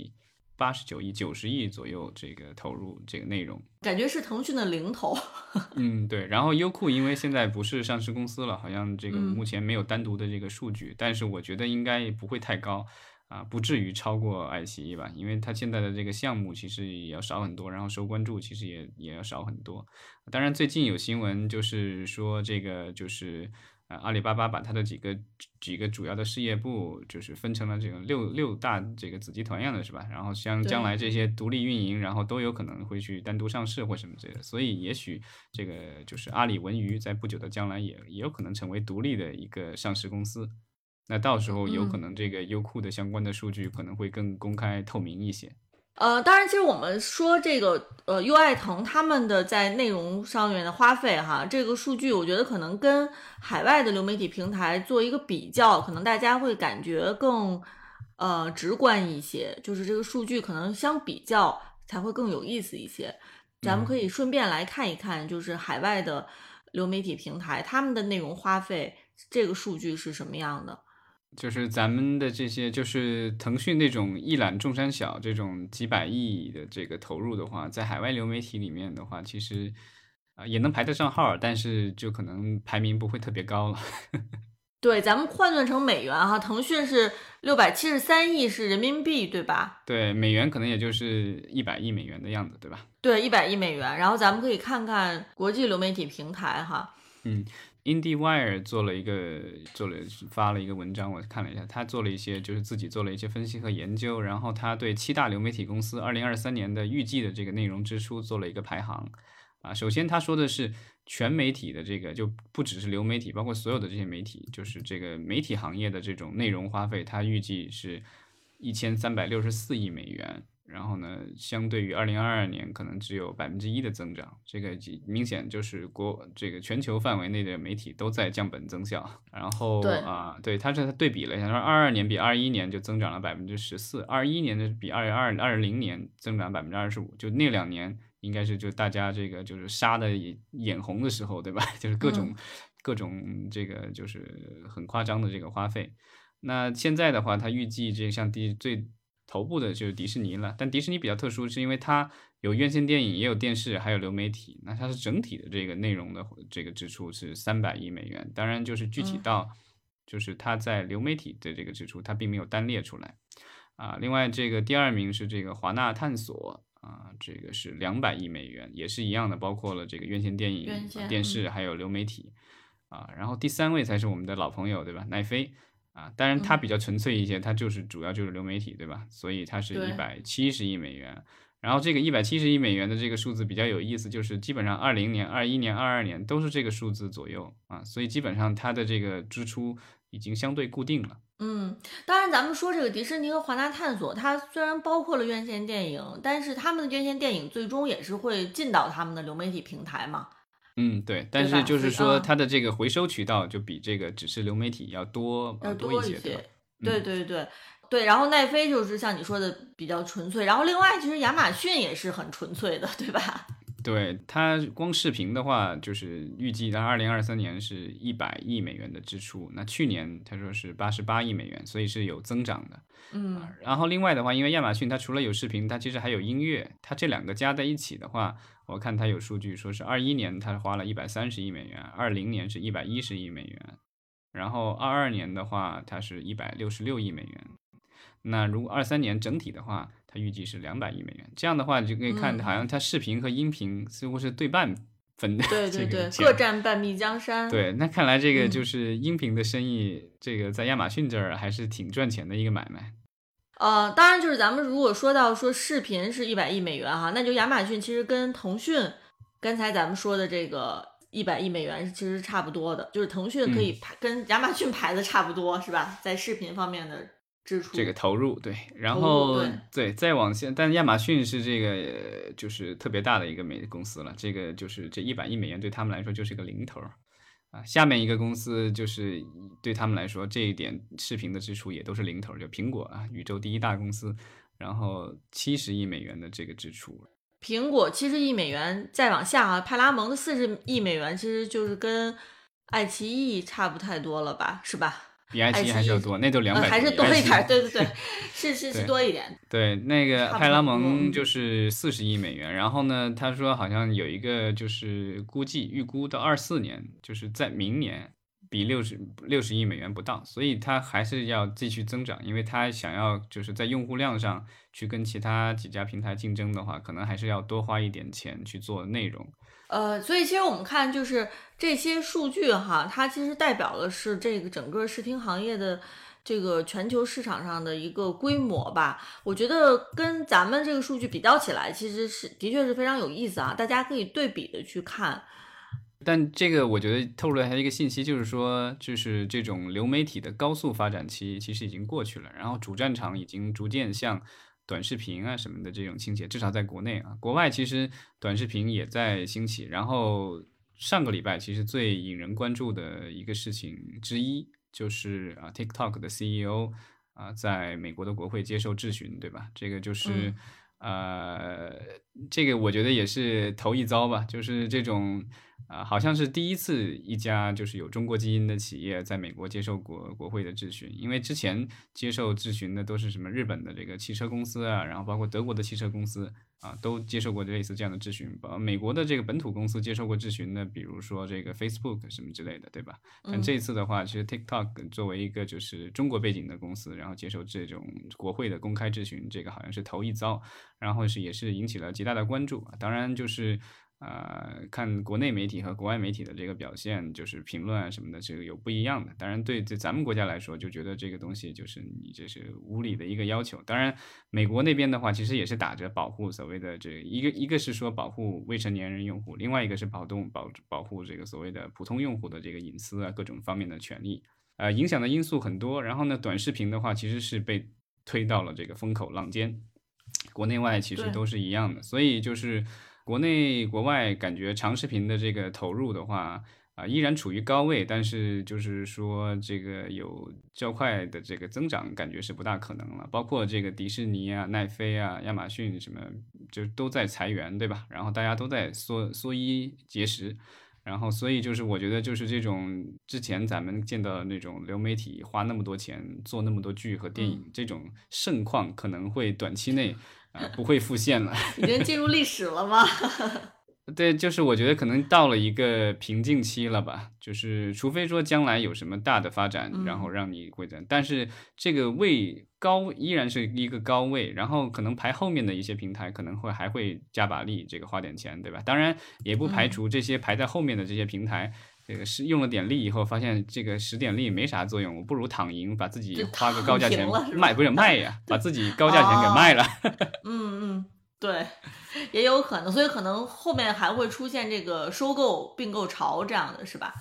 八十九亿、九十亿左右这个投入这个内容。感觉是腾讯的零头。嗯，对。然后优酷因为现在不是上市公司了，好像这个嗯目前没有单独的这个数据，但是我觉得应该不会太高啊，不至于超过爱奇艺吧，因为它现在的这个项目其实也要少很多，然后受关注其实也也要少很多。当然，最近有新闻就是说这个就是。呃，阿里巴巴把它的几个几个主要的事业部，就是分成了这个六六大这个子集团样的是吧？然后像将来这些独立运营，然后都有可能会去单独上市或什么之类的。所以也许这个就是阿里文娱在不久的将来也也有可能成为独立的一个上市公司。那到时候有可能这个优酷的相关的数据可能会更公开透明一些。呃，当然，其实我们说这个呃，优爱腾他们的在内容上面的花费哈，这个数据我觉得可能跟海外的流媒体平台做一个比较，可能大家会感觉更呃直观一些，就是这个数据可能相比较才会更有意思一些。咱们可以顺便来看一看，就是海外的流媒体平台他们的内容花费这个数据是什么样的。就是咱们的这些，就是腾讯那种一览众山小这种几百亿的这个投入的话，在海外流媒体里面的话，其实啊、也能排得上号，但是就可能排名不会特别高了。对，咱们换算成美元哈，腾讯是六百七十三亿是人民币，对吧？对，美元可能也就是一百亿美元的样子，对吧？对，一百亿美元。然后咱们可以看看国际流媒体平台哈，嗯，IndieWire 做了一个做了发了一个文章，我看了一下，他做了一些就是自己做了一些分析和研究，然后他对七大流媒体公司二零二三年的预计的这个内容支出做了一个排行。啊，首先他说的是全媒体的这个就不只是流媒体，包括所有的这些媒体，就是这个媒体行业的这种内容花费，他预计是一千三百六十四亿美元。然后呢，相对于二零二二年，可能只有百分之一的增长，这个明显就是国这个全球范围内的媒体都在降本增效。然后对啊，对，他是他对比了一下，说二二年比二一年就增长了百分之十四，二一年的比二二二零年增长百分之二十五，就那两年应该是就大家这个就是杀的眼眼红的时候，对吧？就是各种、各种这个就是很夸张的这个花费。那现在的话，它预计这项第最头部的就是迪士尼了，但迪士尼比较特殊，是因为它有院线电影，也有电视，还有流媒体。那它是整体的这个内容的这个支出是三百亿美元。当然，就是具体嗯到就是它在流媒体的这个支出，它并没有单列出来啊。另外，这个第二名是这个华纳探索啊，这个是两百亿美元，也是一样的，包括了这个院线电影、电视还有流媒体啊。然后第三位才是我们的老朋友，对吧？奈飞啊，当然它比较纯粹一些，它就是主要就是流媒体，对吧？所以它是一百七十亿美元。然后这个一百七十亿美元的这个数字比较有意思，就是基本上二零年、二一年、二二年都是这个数字左右啊，所以基本上它的这个支出已经相对固定了。嗯，当然，咱们说这个迪士尼和华纳探索，它虽然包括了院线电影，但是他们的院线电影最终也是会进到他们的流媒体平台嘛。嗯，对，但是就是说它的这个回收渠道就比这个只是流媒体要多要呃多一些，对吧？对嗯对对对，然后奈飞就是像你说的比较纯粹，然后另外其实亚马逊也是很纯粹的，对吧？对它光视频的话，就是预计在二零二三年是一百亿美元的支出，那去年他说是八十八亿美元，所以是有增长的。嗯然后另外的话，因为亚马逊它除了有视频，它其实还有音乐，它这两个加在一起的话，我看它有数据说是二一年它花了一百三十亿美元，二零年是一百一十亿美元，然后二二年的话它是一百六十六亿美元。那如果二三年整体的话，它预计是两百亿美元。这样的话，你就可以看，嗯好像它视频和音频似乎是对半分的对对对，各占半壁江山。对，那看来这个嗯就是音频的生意，这个在亚马逊这儿还是挺赚钱的一个买卖。呃，当然就是咱们如果说到说视频是一百亿美元哈，那就亚马逊其实跟腾讯刚才咱们说的这个一百亿美元其实差不多的，就是腾讯嗯可以排、跟亚马逊排的差不多是吧？在视频方面的支出，这个投入对，然后对再往下，但亚马逊是这个呃就是特别大的一个美公司了，这个就是这一百亿美元对他们来说就是个零头儿啊。下面一个公司就是对他们来说这一点视频的支出也都是零头，就苹果啊，宇宙第一大公司，然后七十亿美元的这个支出，苹果七十亿美元，再往下啊，派拉蒙的四十亿美元，其实就是跟爱奇艺差不太多了吧，是吧？比爱奇艺还是要多，那就两呃，百、还是多一点儿，对对对，是是是多一点。对，那个派拉蒙嗯就是四十亿美元，然后呢，他说好像有一个就是估计预估到二四年，就是在明年比六十六十亿美元不到，所以他还是要继续增长，因为他想要就是在用户量上去跟其他几家平台竞争的话，可能还是要多花一点钱去做内容。呃，所以其实我们看就是这些数据哈，它其实代表的是这个整个视听行业的这个全球市场上的一个规模吧。我觉得跟咱们这个数据比较起来，其实是的确是非常有意思啊，大家可以对比的去看。但这个我觉得透露了还有一个信息，就是说，就是这种流媒体的高速发展期其实已经过去了，然后主战场已经逐渐向短视频啊什么的这种倾斜，至少在国内啊，国外其实短视频也在兴起。然后上个礼拜其实最引人关注的一个事情之一，就是啊 TikTok 的 CEO 啊在美国的国会接受质询，对吧？这个就是。嗯呃，这个我觉得也是头一遭吧，就是这种啊、好像是第一次一家就是有中国基因的企业在美国接受国国会的质询，因为之前接受质询的都是什么日本的这个汽车公司啊，然后包括德国的汽车公司啊，都接受过类似这样的质询。呃，美国的这个本土公司接受过质询的，比如说这个 Facebook 什么之类的，对吧？但嗯这次的话，其实 TikTok 作为一个就是中国背景的公司，然后接受这种国会的公开质询，这个好像是头一遭，然后是也是引起了极大的关注。当然就是。呃，看国内媒体和国外媒体的这个表现，就是评论啊什么的，这个有不一样的。当然，对对咱们国家来说，就觉得这个东西就是你这是无理的一个要求。当然，美国那边的话，其实也是打着保护所谓的这个一个一个是说保护未成年人用户，另外一个是保动保保护这个所谓的普通用户的这个隐私啊各种方面的权利。呃，影响的因素很多。然后呢，短视频的话，其实是被推到了这个风口浪尖，国内外其实都是一样的。所以就是国内国外感觉长视频的这个投入的话。啊，依然处于高位，但是就是说这个有较快的这个增长，感觉是不大可能了。包括这个迪士尼啊、奈飞啊、亚马逊什么，就都在裁员，对吧？然后大家都在缩缩衣节食，然后所以就是我觉得就是这种之前咱们见到的那种流媒体花那么多钱做那么多剧和电影、这种盛况，可能会短期内啊、不会复现了。已经进入历史了吗？对，就是我觉得可能到了一个瓶颈期了吧，就是除非说将来有什么大的发展，然后让你会的，但是这个位高依然是一个高位，然后可能排后面的一些平台可能会还会加把力，这个花点钱，对吧？当然也不排除这些排在后面的这些平台，这个是用了点力以后发现这个使点力没啥作用，我不如躺赢，把自己花个高价钱卖，不是 卖呀，把自己高价钱给卖了。嗯嗯。对，也有可能，所以可能后面还会出现这个收购并购潮这样的是吧？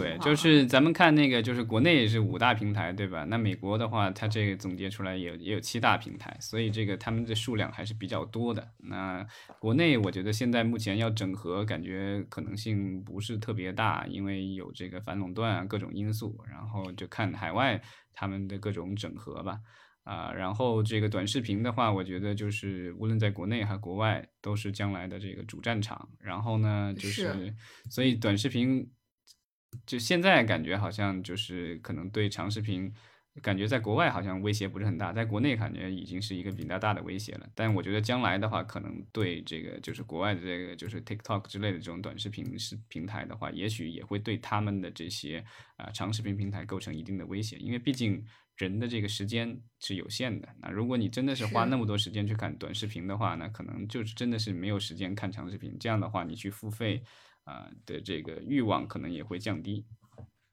对，就是咱们看那个，就是国内也是五大平台，对吧？那美国的话，它这个总结出来也也有七大平台，所以这个他们的数量还是比较多的。那国内我觉得现在目前要整合，感觉可能性不是特别大，因为有这个反垄断啊各种因素，然后就看海外他们的各种整合吧。啊，然后这个短视频的话，我觉得就是无论在国内还是国外，都是将来的这个主战场。然后呢，就是所以短视频就现在感觉好像就是可能对长视频，感觉在国外好像威胁不是很大，在国内感觉已经是一个比较大的威胁了。但我觉得将来的话，可能对这个就是国外的这个就是 TikTok 之类的这种短视频是平台的话，也许也会对他们的这些啊长视频平台构成一定的威胁，因为毕竟。人的这个时间是有限的，那如果你真的是花那么多时间去看短视频的话，那可能就是真的是没有时间看长视频。这样的话，你去付费啊的这个欲望可能也会降低。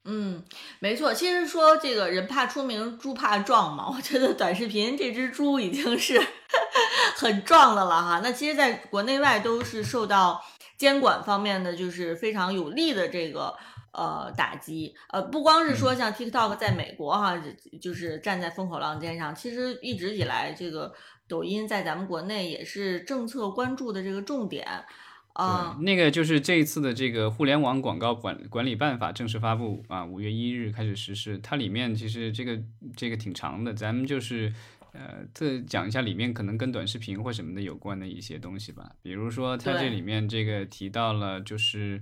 嗯，没错。其实说这个人怕出名，猪怕壮嘛。我觉得短视频这只猪已经是 很壮的了哈。那其实，在国内外都是受到监管方面的就是非常有力的这个。呃，打击呃，不光是说像 TikTok 在美国哈，就是站在风口浪尖上，其实一直以来，这个抖音在咱们国内也是政策关注的这个重点啊。那个就是这一次的这个互联网广告管管理办法正式发布啊，五月一日开始实施。它里面其实这个这个挺长的，咱们就是呃，这讲一下里面可能跟短视频或什么的有关的一些东西吧。比如说，它这里面这个提到了就是。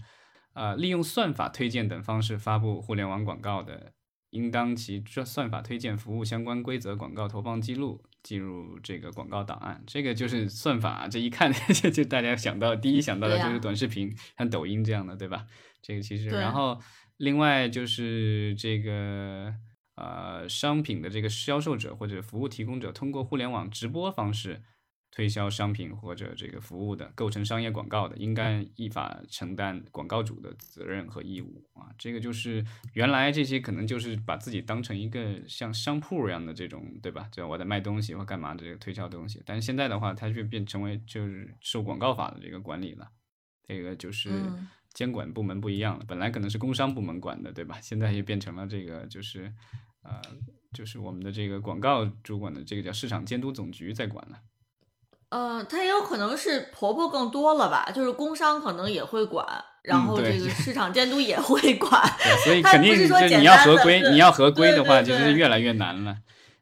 呃，利用算法推荐等方式发布互联网广告的，应当其算法推荐服务相关规则广告投放记录进入这个广告档案。这个就是算法，这一看 就就大家想到第一想到的就是短视频，像抖音这样的，对吧？这个其实，然后另外就是这个呃，商品的这个销售者或者服务提供者通过互联网直播方式。推销商品或者这个服务的，构成商业广告的，应该依法承担广告主的责任和义务啊。这个就是原来这些可能就是把自己当成一个像商铺一样的这种，对吧？就我在卖东西或干嘛的这个推销东西。但是现在的话，它就变成为就是受广告法的这个管理了。这个就是监管部门不一样了，本来可能是工商部门管的，对吧？现在也变成了这个就是呃，就是我们的这个广告主管的这个叫市场监督总局在管了。呃，它也有可能是婆婆更多了吧，就是工商可能也会管，然后这个 市场监督也会管，所以 肯定是你要合规，你要合规的话，就是越来越难了。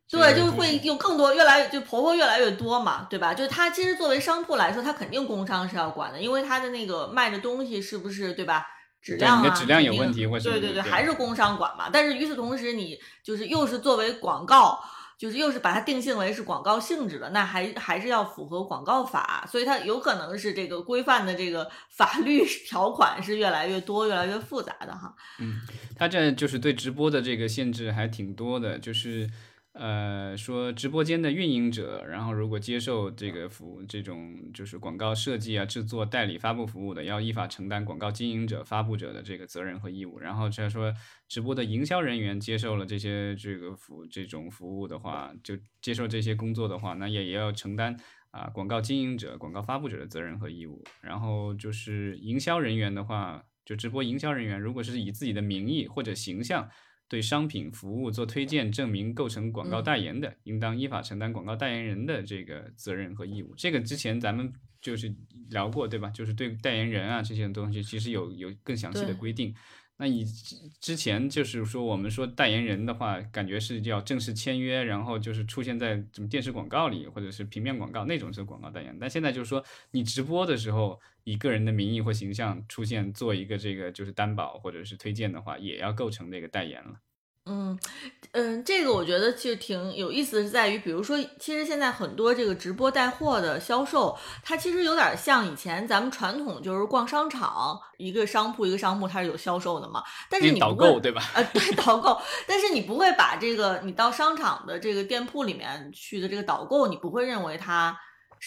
对，就会有更多，越来越就婆婆越来越多嘛，对吧？就她其实作为商铺来说，她肯定工商是要管的，因为她的那个卖的东西是不是对吧？质量啊，质量有问题，对对对，还是工商管嘛。但是与此同时，你就是又是作为广告。就是又是把它定性为是广告性质的，那还还是要符合广告法，所以它有可能是这个规范的这个法律条款是越来越多、越来越复杂的哈。嗯，它这就是对直播的这个限制还挺多的，就是。呃，说直播间的运营者，然后如果接受这个服务，这种就是广告设计啊、制作、代理、发布服务的，要依法承担广告经营者、发布者的这个责任和义务。然后再说，直播的营销人员接受了这些这个服这种服务的话，就接受这些工作的话，那也也要承担啊广告经营者、广告发布者的责任和义务。然后就是营销人员的话，就直播营销人员，如果是以自己的名义或者形象。对商品服务做推荐证明构成广告代言的，应当依法承担广告代言人的这个责任和义务。这个之前咱们就是聊过，对吧？就是对代言人啊这些东西，其实有有更详细的规定。那你之前就是说，我们说代言人的话，感觉是要正式签约，然后就是出现在什么电视广告里，或者是平面广告那种是广告代言。但现在就是说，你直播的时候以个人的名义或形象出现做一个这个就是担保或者是推荐的话，也要构成这个代言了。嗯嗯，这个我觉得其实挺有意思的是在于，比如说，其实现在很多这个直播带货的销售，它其实有点像以前咱们传统就是逛商场，一个商铺一个商铺它是有销售的嘛，但是你导购对吧？呃，对，导购，但是你不会把这个你到商场的这个店铺里面去的这个导购，你不会认为他。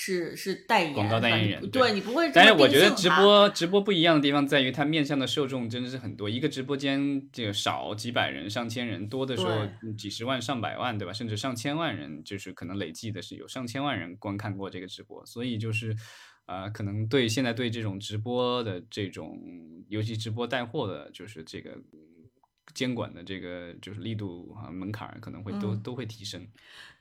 是是代言广告代言人，对你不会。但是我觉得直播直播不一样的地方在于，它面向的受众真的是很多。一个直播间这个少几百人、上千人，多的时候几十万、上百万，对吧？甚至上千万人，就是可能累计的是有上千万人观看过这个直播。所以就是，呃，可能对现在对这种直播的这种，尤其直播带货的，就是这个监管的这个就是力度啊门槛可能会都都会提升。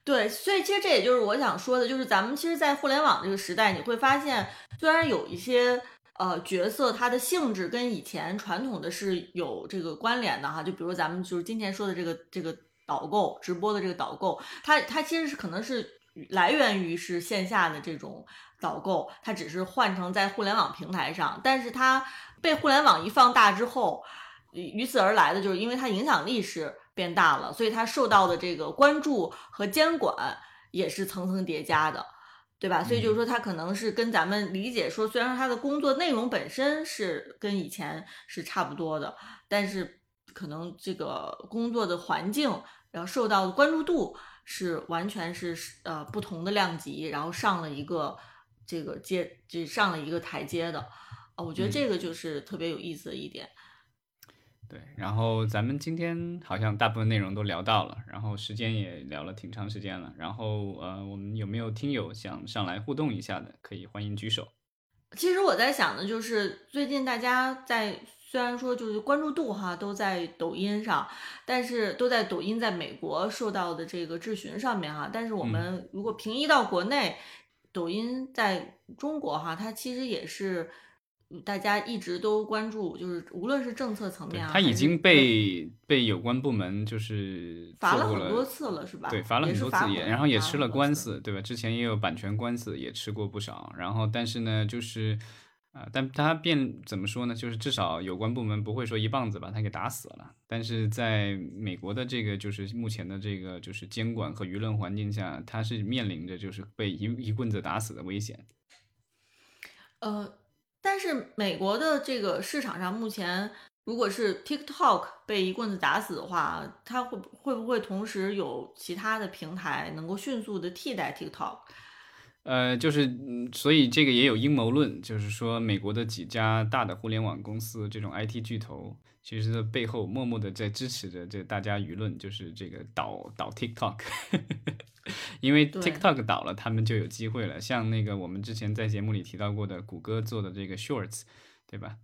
对，所以其实这也就是我想说的，就是咱们其实，在互联网这个时代，你会发现，虽然有一些呃角色，它的性质跟以前传统的是有这个关联的哈，就比如咱们就是今天说的这个这个导购直播的这个导购，它它其实是可能是来源于是线下的这种导购，它只是换成在互联网平台上，但是它被互联网一放大之后，与此而来的就是因为它影响力是。变大了，所以他受到的这个关注和监管也是层层叠加的，对吧？所以就是说，他可能是跟咱们理解说，虽然说他的工作内容本身是跟以前是差不多的，但是可能这个工作的环境，然后受到的关注度是完全是呃不同的量级，然后上了一个这个阶，就上了一个台阶的啊。我觉得这个就是特别有意思的一点。对，然后咱们今天好像大部分内容都聊到了，然后时间也聊了挺长时间了，然后呃，我们有没有听友想上来互动一下的，可以欢迎举手。其实我在想的就是，最近大家在虽然说就是关注度哈都在抖音上，但是都在抖音在美国受到的这个质询上面哈，但是我们如果平移到国内，抖音在中国哈，它其实也是。大家一直都关注，就是无论是政策层面，他已经被被有关部门就是罚了很多次了，是吧？对，罚了很多次也，然后也吃了官司，对吧？之前也有版权官司，也吃过不少。然后，但是呢，就是啊，但他变怎么说呢？就是至少有关部门不会说一棒子把他给打死了。但是在美国的这个就是目前的这个就是监管和舆论环境下，他是面临着就是被一一棍子打死的危险。呃。但是美国的这个市场上，目前如果是 TikTok 被一棍子打死的话，它会会不会同时有其他的平台能够迅速的替代 TikTok？呃，就是，所以这个也有阴谋论，就是说美国的几家大的互联网公司，这种 IT 巨头，其实的背后默默的在支持着这大家舆论，就是这个倒倒 TikTok。因为 TikTok 倒了，他们就有机会了。像那个我们之前在节目里提到过的，谷歌做的这个 Shorts，对吧？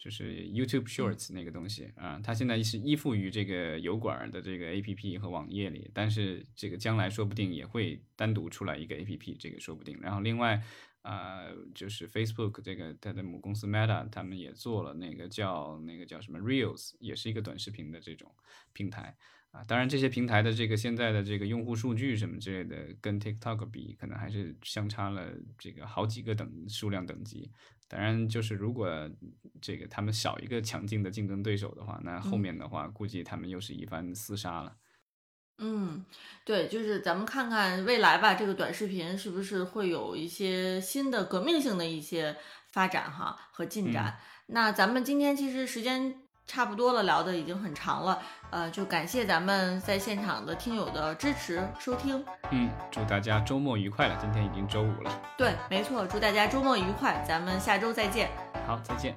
就是 YouTube Shorts 那个东西啊，它现在是依附于这个油管的这个 APP 和网页里，但是这个将来说不定也会单独出来一个 APP，这个说不定。然后另外啊，就是 Facebook 这个它的母公司 Meta，他们也做了那个叫那个叫什么 Reels，也是一个短视频的这种平台。啊，当然这些平台的这个现在的这个用户数据什么之类的，跟 TikTok 比，可能还是相差了这个好几个等数量等级。当然，就是如果这个他们少一个强劲的竞争对手的话，那后面的话估计他们又是一番厮杀了。嗯，对，就是咱们看看未来吧，这个短视频是不是会有一些新的革命性的一些发展哈和进展？那咱们今天其实时间。差不多了，聊的已经很长了，呃，就感谢咱们在现场的听友的支持收听。嗯，祝大家周末愉快了，今天已经周五了。对，没错，祝大家周末愉快，咱们下周再见。好，再见。